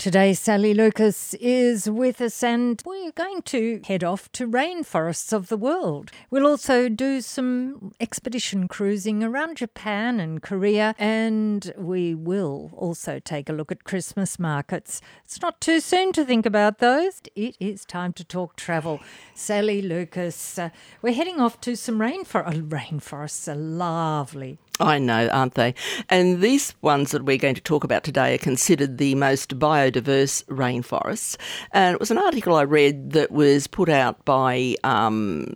Today, Sally Lucas is with us, and we're going to head off to rainforests of the world. We'll also do some expedition cruising around Japan and Korea, and we will also take a look at Christmas markets. It's not too soon to think about those. It is time to talk travel. Sally Lucas, uh, we're heading off to some rainfor- uh, rainforests. Are lovely. I know, aren't they? And these ones that we're going to talk about today are considered the most biodiverse rainforests. And it was an article I read that was put out by um,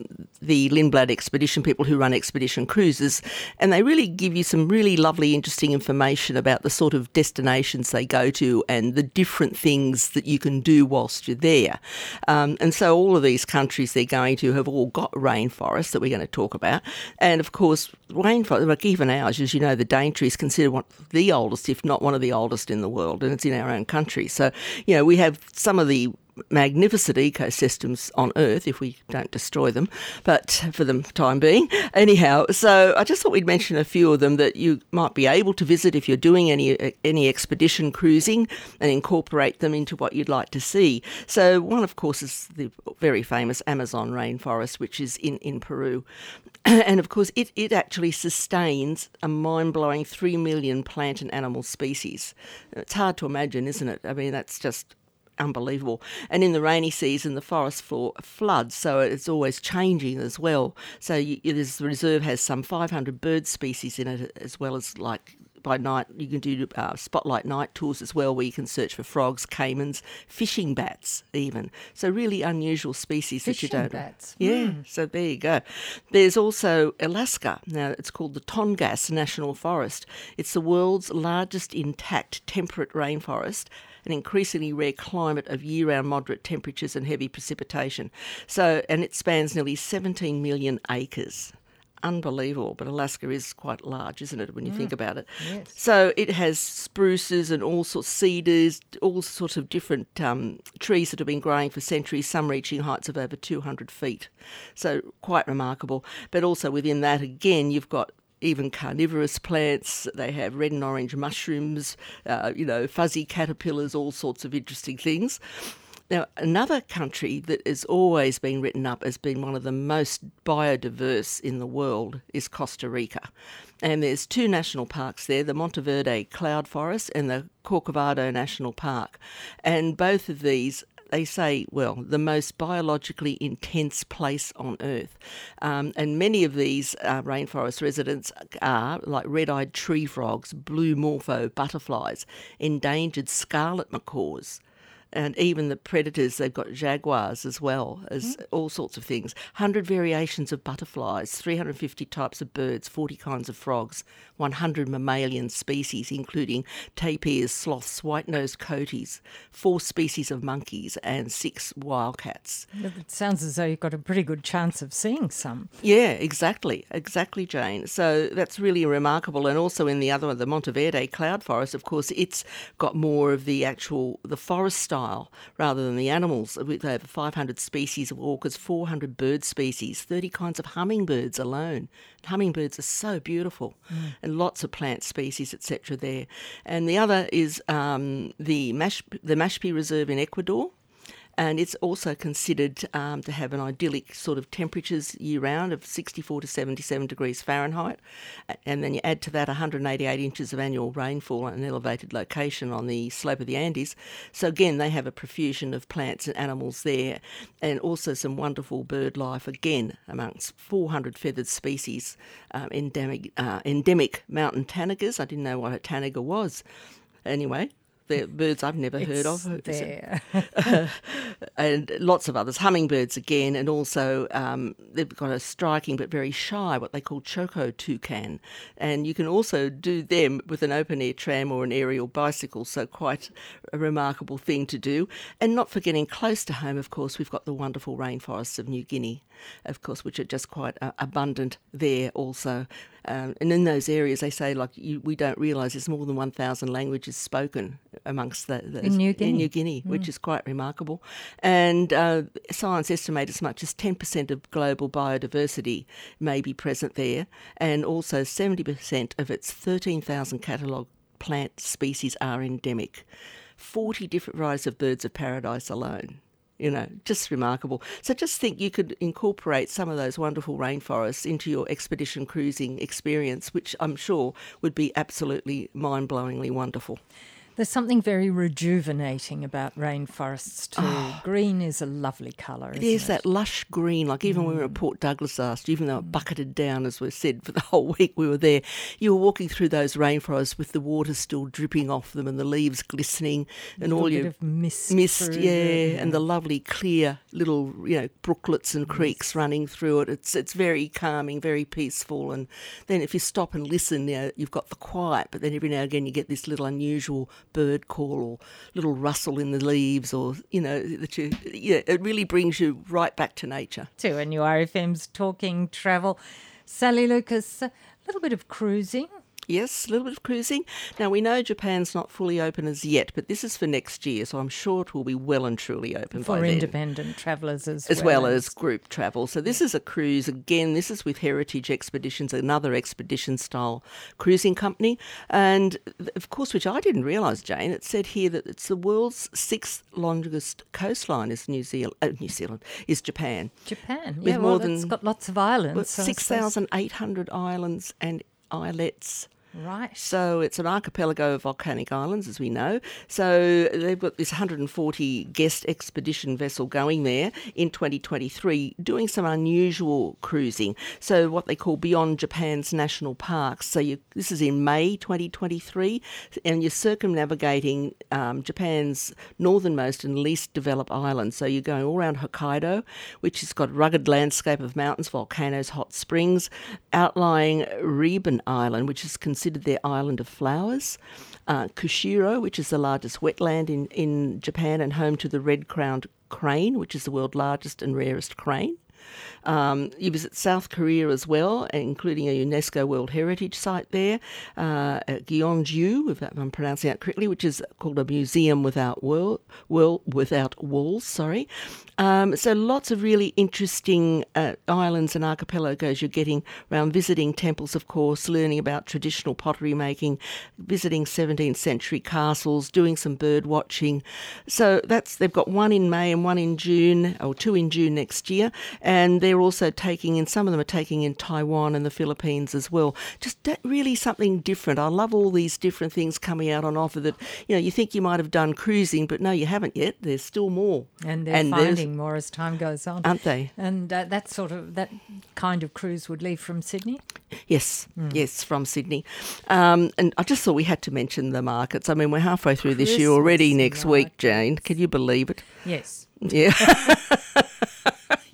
the Lindblad expedition people who run expedition cruises, and they really give you some really lovely, interesting information about the sort of destinations they go to and the different things that you can do whilst you're there. Um, and so, all of these countries they're going to have all got rainforests that we're going to talk about, and of course, rainforest, like even ours, as you know, the Daintree is considered one of the oldest, if not one of the oldest in the world, and it's in our own country. So, you know, we have some of the magnificent ecosystems on Earth if we don't destroy them, but for the time being. Anyhow, so I just thought we'd mention a few of them that you might be able to visit if you're doing any any expedition cruising and incorporate them into what you'd like to see. So one, of course, is the very famous Amazon rainforest, which is in, in Peru. And of course, it, it actually sustains a mind blowing 3 million plant and animal species. It's hard to imagine, isn't it? I mean, that's just unbelievable. And in the rainy season, the forest floor floods, so it's always changing as well. So you, this reserve has some 500 bird species in it, as well as like by night you can do uh, spotlight night tours as well where you can search for frogs caimans fishing bats even so really unusual species fishing that you don't bats. yeah Mm. so there you go there's also alaska now it's called the tongass national forest it's the world's largest intact temperate rainforest an increasingly rare climate of year round moderate temperatures and heavy precipitation. So, and it spans nearly 17 million acres. Unbelievable, but Alaska is quite large, isn't it, when you think about it? Yes. So it has spruces and all sorts of cedars, all sorts of different um, trees that have been growing for centuries, some reaching heights of over 200 feet. So quite remarkable. But also within that, again, you've got even carnivorous plants. They have red and orange mushrooms, uh, you know, fuzzy caterpillars, all sorts of interesting things. Now, another country that has always been written up as being one of the most biodiverse in the world is Costa Rica. And there's two national parks there, the Monteverde Cloud Forest and the Corcovado National Park. And both of these they say, well, the most biologically intense place on Earth. Um, and many of these uh, rainforest residents are like red eyed tree frogs, blue morpho butterflies, endangered scarlet macaws. And even the predators, they've got jaguars as well as mm. all sorts of things. 100 variations of butterflies, 350 types of birds, 40 kinds of frogs, 100 mammalian species, including tapirs, sloths, white nosed coatis, four species of monkeys, and six wildcats. It sounds as though you've got a pretty good chance of seeing some. Yeah, exactly. Exactly, Jane. So that's really remarkable. And also in the other one, the Monteverde cloud forest, of course, it's got more of the actual, the forest style rather than the animals, with over 500 species of orchids, 400 bird species, 30 kinds of hummingbirds alone. Hummingbirds are so beautiful, mm. and lots of plant species, etc. There, and the other is um, the Mash, the Mashpi Reserve in Ecuador and it's also considered um, to have an idyllic sort of temperatures year round of 64 to 77 degrees Fahrenheit. And then you add to that 188 inches of annual rainfall at an elevated location on the slope of the Andes. So, again, they have a profusion of plants and animals there, and also some wonderful bird life, again, amongst 400 feathered species, um, endemic, uh, endemic mountain tanagers. I didn't know what a tanager was. Anyway, they're birds I've never it's heard of. There. and lots of others, hummingbirds again, and also um, they've got a striking but very shy, what they call choco toucan. And you can also do them with an open air tram or an aerial bicycle, so quite a remarkable thing to do. And not forgetting close to home, of course, we've got the wonderful rainforests of New Guinea, of course, which are just quite uh, abundant there also. Um, and in those areas, they say like you, we don't realise there's more than 1,000 languages spoken amongst the, the in New Guinea, in New Guinea mm. which is quite remarkable. And uh, science estimates as much as 10% of global biodiversity may be present there, and also 70% of its 13,000 catalogued plant species are endemic. 40 different varieties of birds of paradise alone. You know, just remarkable. So just think you could incorporate some of those wonderful rainforests into your expedition cruising experience, which I'm sure would be absolutely mind blowingly wonderful. There's something very rejuvenating about rainforests too. Oh, green is a lovely colour. It is it? that lush green. Like even mm. when we were at mm. Port Douglas last, even though it bucketed down, as we said, for the whole week we were there, you were walking through those rainforests with the water still dripping off them and the leaves glistening and all your mist, mist yeah, yeah, and the lovely clear little you know brooklets and creeks yes. running through it. It's it's very calming, very peaceful. And then if you stop and listen, you know, you've got the quiet, but then every now and again you get this little unusual bird call or little rustle in the leaves or, you know, that you, yeah, it really brings you right back to nature. 2NURFM's Talking Travel. Sally Lucas, a little bit of cruising Yes, a little bit of cruising. Now, we know Japan's not fully open as yet, but this is for next year, so I'm sure it will be well and truly open for independent travellers as, as well, well as, as group travel. So, this is a cruise. Again, this is with Heritage Expeditions, another expedition style cruising company. And of course, which I didn't realise, Jane, it said here that it's the world's sixth longest coastline is New Zealand, uh, New Zealand, is Japan. Japan, yeah, well, it's got lots of islands. Well, so 6,800 islands and islets Right. So it's an archipelago of volcanic islands, as we know. So they've got this 140 guest expedition vessel going there in 2023, doing some unusual cruising. So what they call beyond Japan's national parks. So you, this is in May 2023, and you're circumnavigating um, Japan's northernmost and least developed island. So you're going all around Hokkaido, which has got rugged landscape of mountains, volcanoes, hot springs, outlying Rebun Island, which is considered considered their island of flowers. Uh, Kushiro, which is the largest wetland in, in Japan and home to the red crowned crane, which is the world's largest and rarest crane. Um, you visit South Korea as well, including a UNESCO World Heritage Site there, uh, at Gyeongju, if I'm pronouncing that correctly, which is called a museum without world, world without walls. Sorry. Um, so lots of really interesting uh, islands and archipelagos you're getting around visiting temples, of course, learning about traditional pottery making, visiting 17th century castles, doing some bird watching. So that's they've got one in May and one in June, or two in June next year, and they're also taking in some of them are taking in Taiwan and the Philippines as well. Just really something different. I love all these different things coming out on offer that you know you think you might have done cruising, but no, you haven't yet. There's still more, and they're and finding more as time goes on, aren't they? And uh, that sort of that kind of cruise would leave from Sydney. Yes, mm. yes, from Sydney. Um, and I just thought we had to mention the markets. I mean, we're halfway through Christmas this year already. Next markets. week, Jane, can you believe it? Yes. Yeah.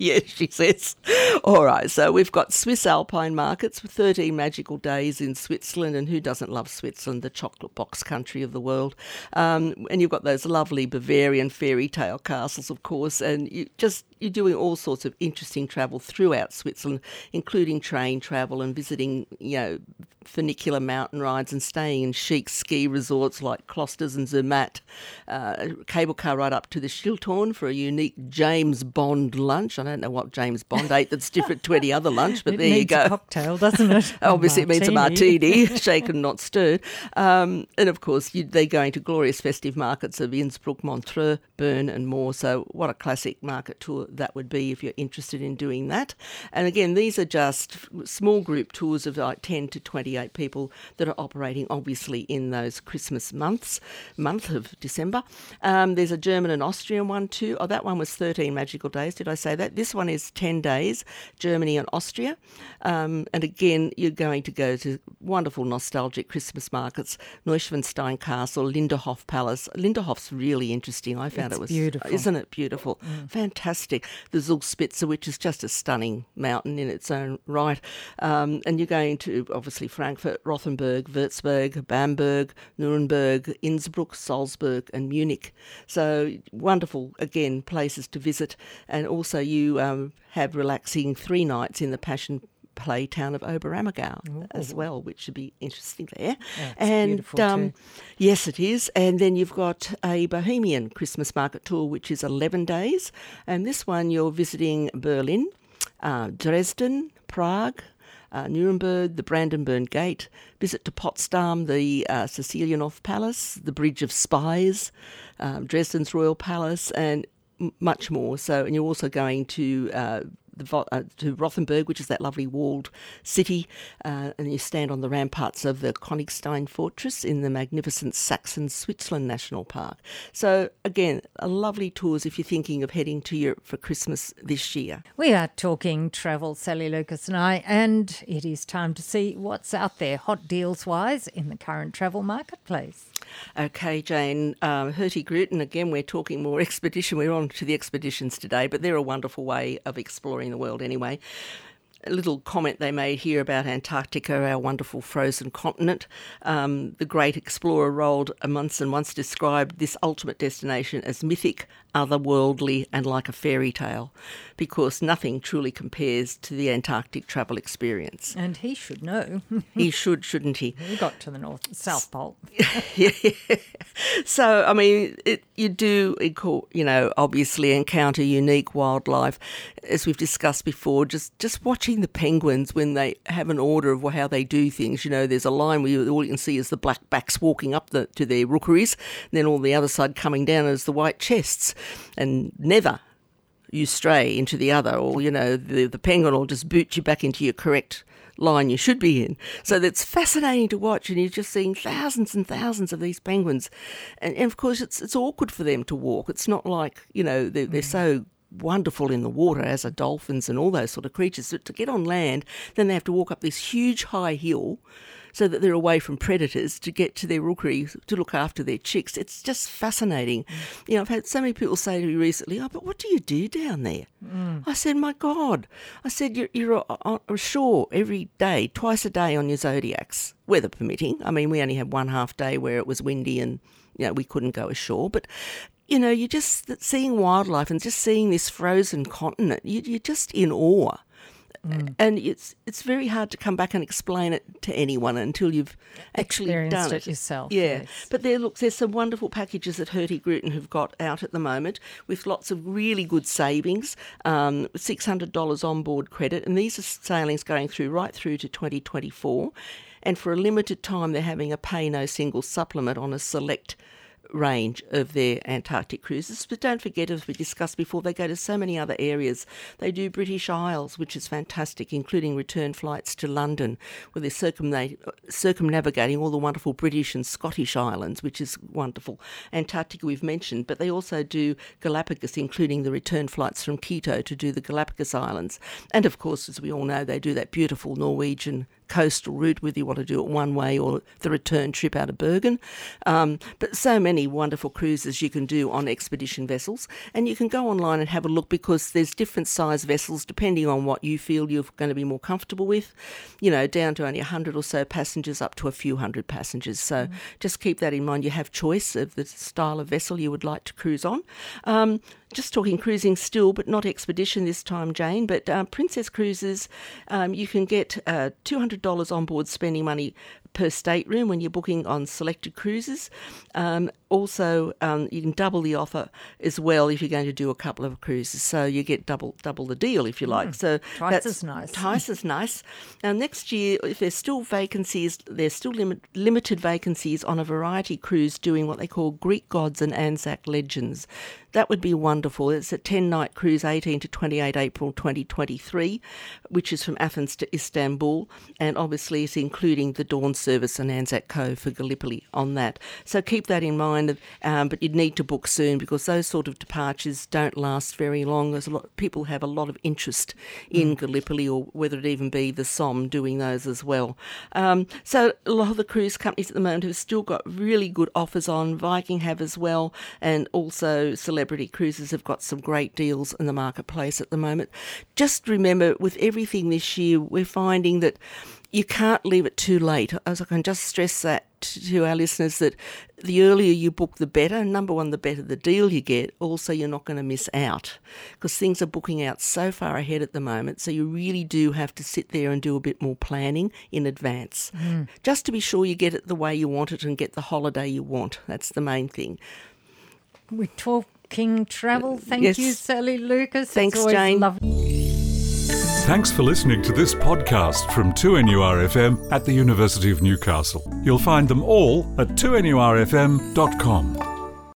yes, she says. All right, so we've got Swiss Alpine markets for 13 magical days in Switzerland, and who doesn't love Switzerland, the chocolate box country of the world? Um, and you've got those lovely Bavarian fairy tale castles, of course, and you just you're doing all sorts of interesting travel throughout Switzerland, including train travel and visiting, you know, funicular mountain rides and staying in chic ski resorts like Klosters and Zermatt. Uh, cable car ride up to the Schilthorn for a unique James Bond lunch. I don't know what James Bond ate that's different to any other lunch, but it there you go. cocktail, doesn't it? Obviously, it means a martini, shaken, not stirred. Um, and of course, you, they're going to glorious festive markets of Innsbruck, Montreux, Bern, and more. So, what a classic market tour that would be if you're interested in doing that. And again, these are just small group tours of like 10 to 28 people that are operating obviously in those Christmas months, month of December. Um, there's a German and Austrian one too. Oh, that one was 13 magical days. Did I say that? This one is 10 days, Germany and Austria. Um, and again, you're going to go to wonderful nostalgic Christmas markets, Neuschwanstein Castle, Linderhof Palace. Linderhof's really interesting. I found it's it was beautiful. Isn't it beautiful? Mm. Fantastic the Zugspitze, which is just a stunning mountain in its own right. Um, and you're going to obviously Frankfurt, Rothenburg, Würzburg, Bamberg, Nuremberg, Innsbruck, Salzburg, and Munich. So wonderful, again, places to visit. And also, you um, have relaxing three nights in the Passion play town of Oberammergau as well, which should be interesting there. And um, yes, it is. And then you've got a Bohemian Christmas market tour, which is 11 days. And this one you're visiting Berlin, uh, Dresden, Prague, uh, Nuremberg, the Brandenburg Gate, visit to Potsdam, the uh, Cecilienhof Palace, the Bridge of Spies, um, Dresden's Royal Palace, and m- much more. So, and you're also going to uh, the, uh, to Rothenburg, which is that lovely walled city, uh, and you stand on the ramparts of the Königstein Fortress in the magnificent Saxon Switzerland National Park. So, again, a lovely tours if you're thinking of heading to Europe for Christmas this year. We are talking travel, Sally Lucas and I, and it is time to see what's out there, hot deals wise, in the current travel marketplace. Okay, Jane, um, Hurtigruten, again, we're talking more expedition. We're on to the expeditions today, but they're a wonderful way of exploring the world anyway a little comment they made here about Antarctica, our wonderful frozen continent. Um, the great explorer Roald Amundsen once described this ultimate destination as mythic, otherworldly, and like a fairy tale, because nothing truly compares to the Antarctic travel experience. And he should know. he should, shouldn't he? He got to the North South Pole. yeah. So, I mean, it, you do, you know, obviously encounter unique wildlife, as we've discussed before. Just just watching the penguins when they have an order of how they do things. You know, there's a line where you, all you can see is the black backs walking up the, to their rookeries, then all the other side coming down is the white chests, and never you stray into the other, or you know, the the penguin will just boot you back into your correct line you should be in. So that's fascinating to watch, and you're just seeing thousands and thousands of these penguins, and, and of course it's it's awkward for them to walk. It's not like you know they're, they're mm. so wonderful in the water as are dolphins and all those sort of creatures. But to get on land, then they have to walk up this huge high hill so that they're away from predators to get to their rookery to look after their chicks. It's just fascinating. You know, I've had so many people say to me recently, "Oh, but what do you do down there?" Mm. I said, "My God!" I said, "You're, you're ashore every day, twice a day on your zodiacs, weather permitting. I mean, we only had one half day where it was windy and." You know, we couldn't go ashore, but you know, you're just seeing wildlife and just seeing this frozen continent. You, are just in awe. Mm. And it's it's very hard to come back and explain it to anyone until you've actually done it, it yourself. Yeah, yes. but there, look, there's some wonderful packages that Hurtigruten have got out at the moment with lots of really good savings. Um, Six hundred dollars on board credit, and these are sailings going through right through to 2024. And for a limited time, they're having a pay no single supplement on a select range of their Antarctic cruises. But don't forget, as we discussed before, they go to so many other areas. They do British Isles, which is fantastic, including return flights to London, where they're circumnavigating all the wonderful British and Scottish islands, which is wonderful. Antarctica we've mentioned, but they also do Galapagos, including the return flights from Quito to do the Galapagos Islands. And of course, as we all know, they do that beautiful Norwegian coastal route, whether you want to do it one way or the return trip out of Bergen. Um, but so many wonderful cruises you can do on expedition vessels, and you can go online and have a look because there's different size vessels depending on what you feel you're going to be more comfortable with. You know, down to only 100 or so passengers up to a few hundred passengers. So mm. just keep that in mind. You have choice of the style of vessel you would like to cruise on. Um, just talking cruising still, but not expedition this time, Jane. But uh, Princess Cruises, um, you can get uh, $200 on board spending money per stateroom when you're booking on selected cruises. Um, also, um, you can double the offer as well if you're going to do a couple of cruises. So you get double double the deal if you like. Mm, so twice that's as nice. Twice as nice. Now next year, if there's still vacancies, there's still limit, limited vacancies on a variety cruise doing what they call Greek gods and Anzac legends. That would be wonderful. It's a 10 night cruise, 18 to 28 April 2023, which is from Athens to Istanbul. And obviously, it's including the dawn service and Anzac Cove for Gallipoli on that. So keep that in mind. Um, but you'd need to book soon because those sort of departures don't last very long. There's a lot people have a lot of interest in mm. Gallipoli or whether it even be the Somme doing those as well. Um, so a lot of the cruise companies at the moment have still got really good offers on. Viking have as well, and also Celebrity Cruises have got some great deals in the marketplace at the moment. Just remember, with everything this year, we're finding that you can't leave it too late. As I can just stress that to our listeners that the earlier you book, the better. Number one, the better the deal you get. Also, you're not going to miss out because things are booking out so far ahead at the moment. So you really do have to sit there and do a bit more planning in advance, mm. just to be sure you get it the way you want it and get the holiday you want. That's the main thing. We're talking travel. Thank yes. you, Sally Lucas. Thanks, Jane. Lovely. Thanks for listening to this podcast from 2NURFM at the University of Newcastle. You'll find them all at 2NURFM.com.